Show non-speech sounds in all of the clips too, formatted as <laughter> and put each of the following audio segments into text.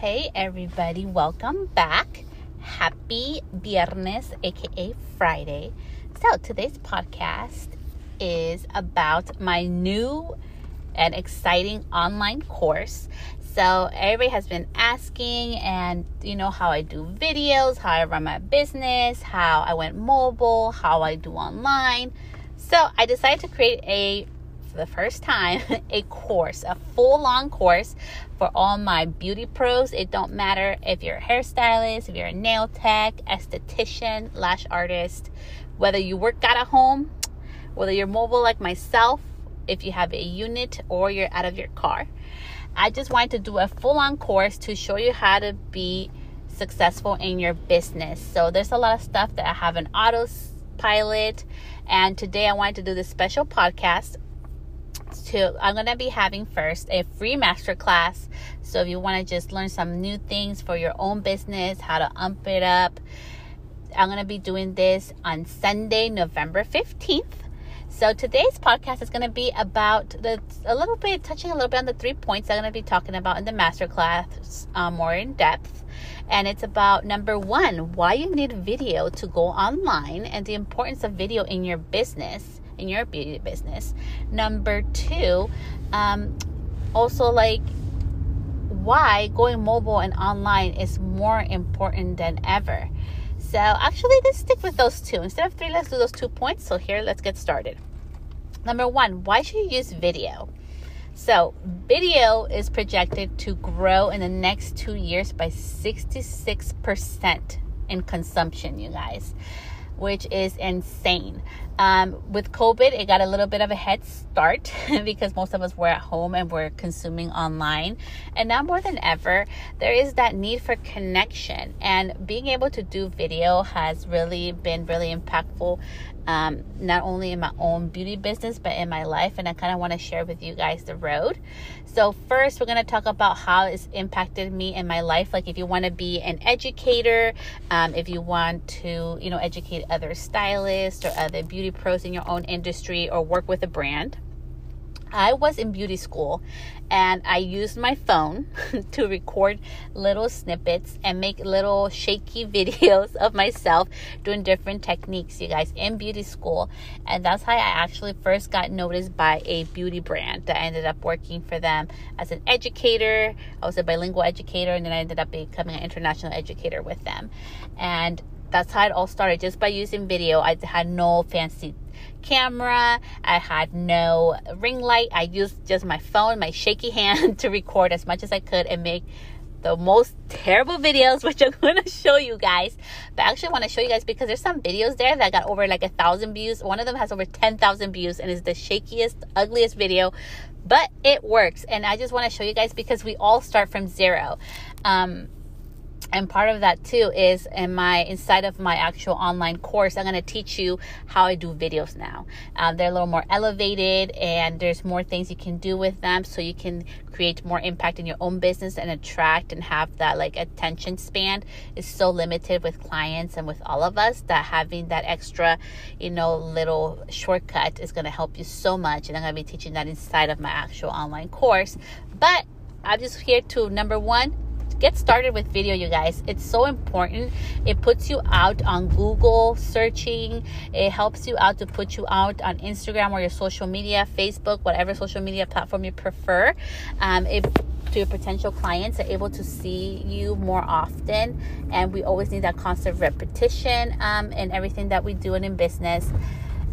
Hey, everybody, welcome back. Happy Viernes, aka Friday. So, today's podcast is about my new and exciting online course. So, everybody has been asking, and you know, how I do videos, how I run my business, how I went mobile, how I do online. So, I decided to create a for the first time <laughs> a course, a full long course for all my beauty pros. It don't matter if you're a hairstylist, if you're a nail tech, esthetician, lash artist, whether you work out of home, whether you're mobile like myself, if you have a unit or you're out of your car. I just wanted to do a full on course to show you how to be successful in your business. So there's a lot of stuff that I have an autopilot and today I wanted to do this special podcast to I'm going to be having first a free masterclass. So if you want to just learn some new things for your own business, how to ump it up, I'm going to be doing this on Sunday, November 15th. So today's podcast is going to be about the a little bit touching a little bit on the three points I'm going to be talking about in the masterclass um, more in depth. And it's about number one, why you need video to go online and the importance of video in your business in your beauty business. Number two, um, also like why going mobile and online is more important than ever. So actually, let's stick with those two. Instead of three, let's do those two points. So here, let's get started. Number one, why should you use video? So, video is projected to grow in the next two years by 66% in consumption, you guys which is insane. Um, with COVID, it got a little bit of a head start <laughs> because most of us were at home and were consuming online. And now more than ever, there is that need for connection. And being able to do video has really been really impactful um, not only in my own beauty business, but in my life. And I kind of want to share with you guys the road. So, first, we're going to talk about how it's impacted me in my life. Like, if you want to be an educator, um, if you want to, you know, educate other stylists or other beauty pros in your own industry or work with a brand I was in beauty school and I used my phone <laughs> to record little snippets and make little shaky <laughs> videos of myself doing different techniques, you guys, in beauty school. And that's how I actually first got noticed by a beauty brand that I ended up working for them as an educator. I was a bilingual educator and then I ended up becoming an international educator with them. And that's how it all started just by using video. I had no fancy camera. I had no ring light. I used just my phone, my shaky <laughs> hand to record as much as I could and make the most terrible videos, <laughs> which I'm going to show you guys. But I actually want to show you guys because there's some videos there that got over like a thousand views. One of them has over 10,000 views and is the shakiest, ugliest video, but it works. And I just want to show you guys because we all start from zero. Um, and part of that too is in my inside of my actual online course i'm going to teach you how i do videos now. Um, they're a little more elevated and there's more things you can do with them so you can create more impact in your own business and attract and have that like attention span is so limited with clients and with all of us that having that extra you know little shortcut is going to help you so much and i'm going to be teaching that inside of my actual online course. But i'm just here to number one get started with video you guys. It's so important. It puts you out on google searching. It helps you out to put you out on instagram or your social media facebook whatever social media platform you prefer. Um, it to your potential clients are able to see you more often and we always need that constant repetition um, in everything that we do and in business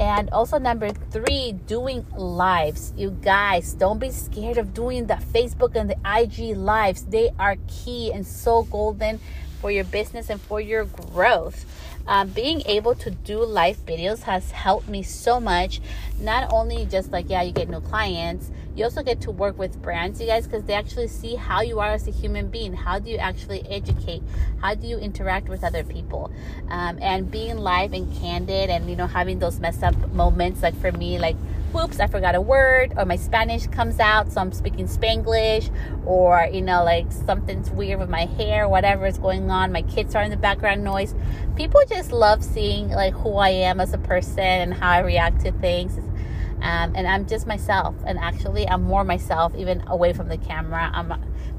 and also, number three, doing lives. You guys, don't be scared of doing the Facebook and the IG lives. They are key and so golden for your business and for your growth. Um, being able to do live videos has helped me so much. Not only just like, yeah, you get new clients, you also get to work with brands, you guys, because they actually see how you are as a human being. How do you actually educate? How do you interact with other people? Um, and being live and candid and, you know, having those mess up moments, like for me, like, whoops, I forgot a word, or my Spanish comes out, so I'm speaking Spanglish, or you know, like something's weird with my hair, whatever is going on. My kids are in the background noise. People just love seeing like who I am as a person and how I react to things. Um, and I'm just myself, and actually, I'm more myself even away from the camera. I'm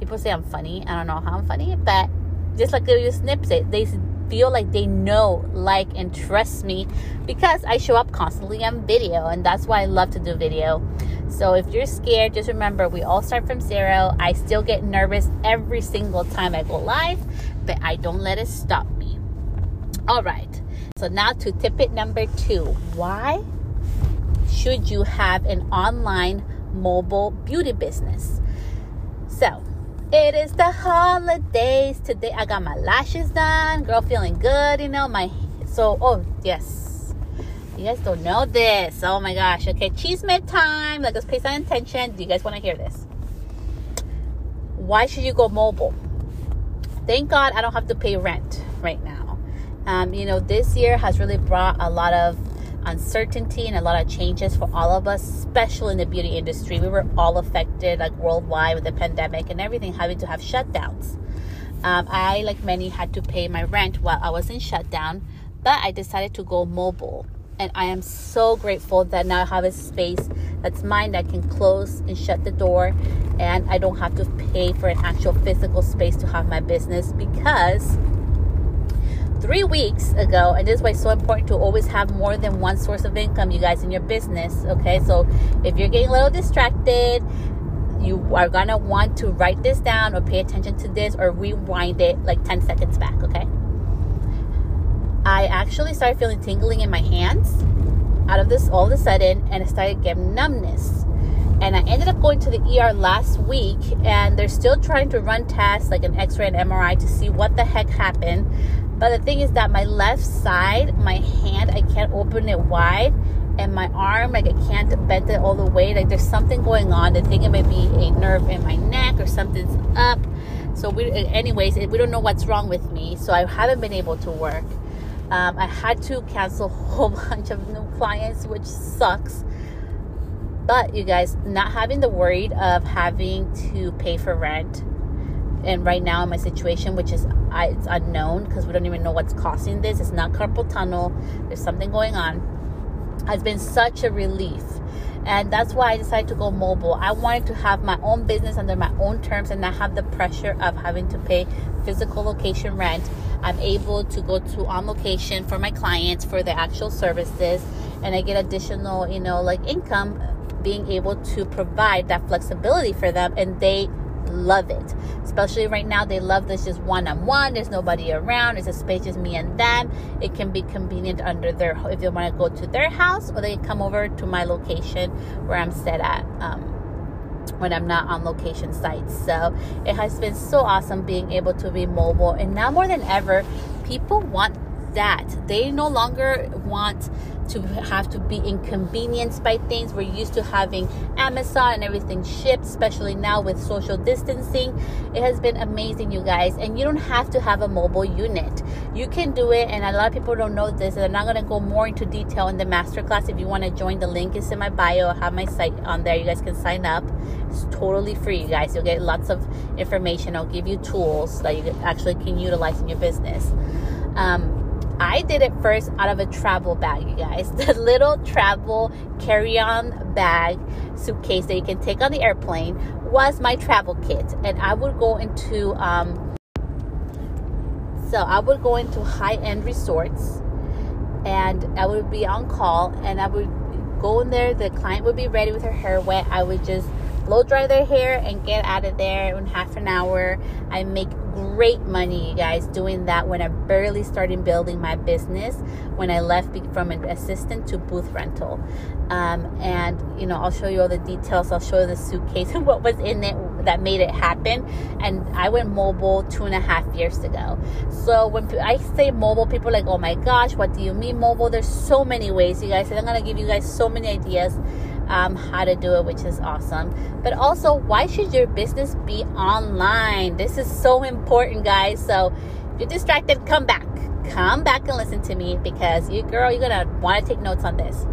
People say I'm funny. I don't know how I'm funny, but just like a snippet, they feel like they know, like, and trust me because I show up constantly on video, and that's why I love to do video. So if you're scared, just remember we all start from zero. I still get nervous every single time I go live, but I don't let it stop me. All right. So now to tip it number two. Why should you have an online mobile beauty business? So it is the holidays today. I got my lashes done, girl, feeling good. You know my so. Oh yes, you guys don't know this. Oh my gosh. Okay, cheese mid time. Like let's pay some attention. Do you guys want to hear this? Why should you go mobile? Thank God I don't have to pay rent right now. Um, you know, this year has really brought a lot of uncertainty and a lot of changes for all of us, especially in the beauty industry. We were all affected, like worldwide, with the pandemic and everything having to have shutdowns. Um, I, like many, had to pay my rent while I was in shutdown, but I decided to go mobile. And I am so grateful that now I have a space that's mine that can close and shut the door, and I don't have to pay for an actual physical space to have my business because three weeks ago, and this is why it's so important to always have more than one source of income, you guys, in your business. Okay, so if you're getting a little distracted, you are gonna want to write this down or pay attention to this or rewind it like 10 seconds back, okay? I actually started feeling tingling in my hands out of this all of a sudden, and I started getting numbness. And I ended up going to the ER last week, and they're still trying to run tests like an x ray and MRI to see what the heck happened. But the thing is that my left side, my hand, I can't open it wide. And my arm, like I can't bend it all the way. Like there's something going on. They think it may be a nerve in my neck or something's up. So we, anyways, we don't know what's wrong with me. So I haven't been able to work. Um, I had to cancel <laughs> a whole bunch of new clients, which sucks. But you guys, not having the worry of having to pay for rent and right now in my situation which is I, it's unknown because we don't even know what's causing this it's not carpal tunnel there's something going on has been such a relief and that's why I decided to go mobile. I wanted to have my own business under my own terms and not have the pressure of having to pay physical location rent. I'm able to go to on location for my clients for the actual services and I get additional, you know, like income being able to provide that flexibility for them and they love it. Especially right now, they love this just one on one. There's nobody around. It's a space just me and them. It can be convenient under their if they want to go to their house or they come over to my location where I'm set at. Um, when I'm not on location sites. So it has been so awesome being able to be mobile. And now more than ever, people want that. They no longer want to have to be inconvenienced by things. We're used to having Amazon and everything shipped, especially now with social distancing. It has been amazing, you guys. And you don't have to have a mobile unit. You can do it, and a lot of people don't know this. And I'm not going to go more into detail in the masterclass. If you want to join, the link is in my bio. I have my site on there. You guys can sign up. It's totally free, you guys. You'll get lots of information. I'll give you tools that you actually can utilize in your business. Um, I did it first out of a travel bag, you guys. <laughs> The little travel carry on bag suitcase that you can take on the airplane was my travel kit. And I would go into, um, so I would go into high end resorts and I would be on call and I would go in there. The client would be ready with her hair wet. I would just blow dry their hair and get out of there in half an hour. I make great money, you guys, doing that when I barely started building my business. When I left from an assistant to booth rental, um, and you know, I'll show you all the details. I'll show you the suitcase <laughs> and what was in it that made it happen. And I went mobile two and a half years ago. So when I say mobile, people like, "Oh my gosh, what do you mean mobile?" There's so many ways, you guys, and I'm gonna give you guys so many ideas um, how to do it, which is awesome. But also, why should your business be online? This is so important, guys. So if you're distracted, come back. Come back and listen to me because you, girl, you're gonna want to take notes on this.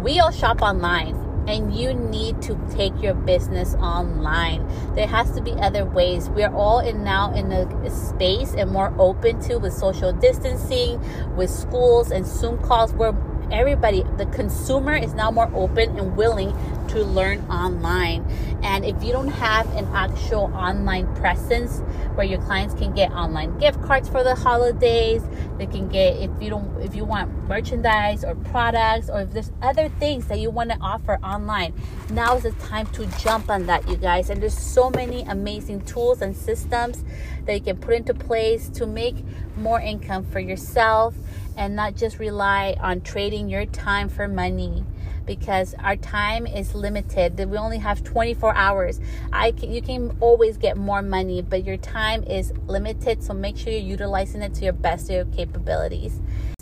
We all shop online and you need to take your business online. There has to be other ways. We're all in now in a space and more open to with social distancing, with schools and Zoom calls. We're everybody, the consumer is now more open and willing to learn online. And if you don't have an actual online presence where your clients can get online gift cards for the holidays, they can get if you don't if you want merchandise or products or if there's other things that you want to offer online, now is the time to jump on that, you guys. And there's so many amazing tools and systems that you can put into place to make more income for yourself and not just rely on trading your time for money because our time is limited. We only have 24 hours. I can, you can always get more money but your time is limited so make sure you're utilizing it to your best of your capabilities.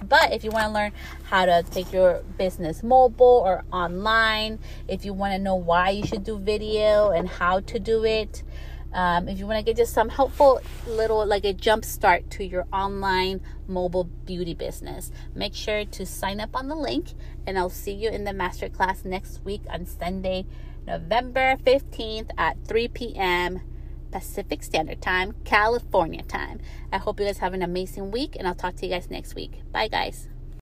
But if you want to learn how to take your business mobile or online if you want to know why you should do video and how to do it um, if you want to get just some helpful little like a jump start to your online mobile beauty business make sure to sign up on the link and i'll see you in the masterclass next week on sunday november 15th at 3 p.m pacific standard time california time. I hope you guys have an amazing week and i'll talk to you guys next week. Bye guys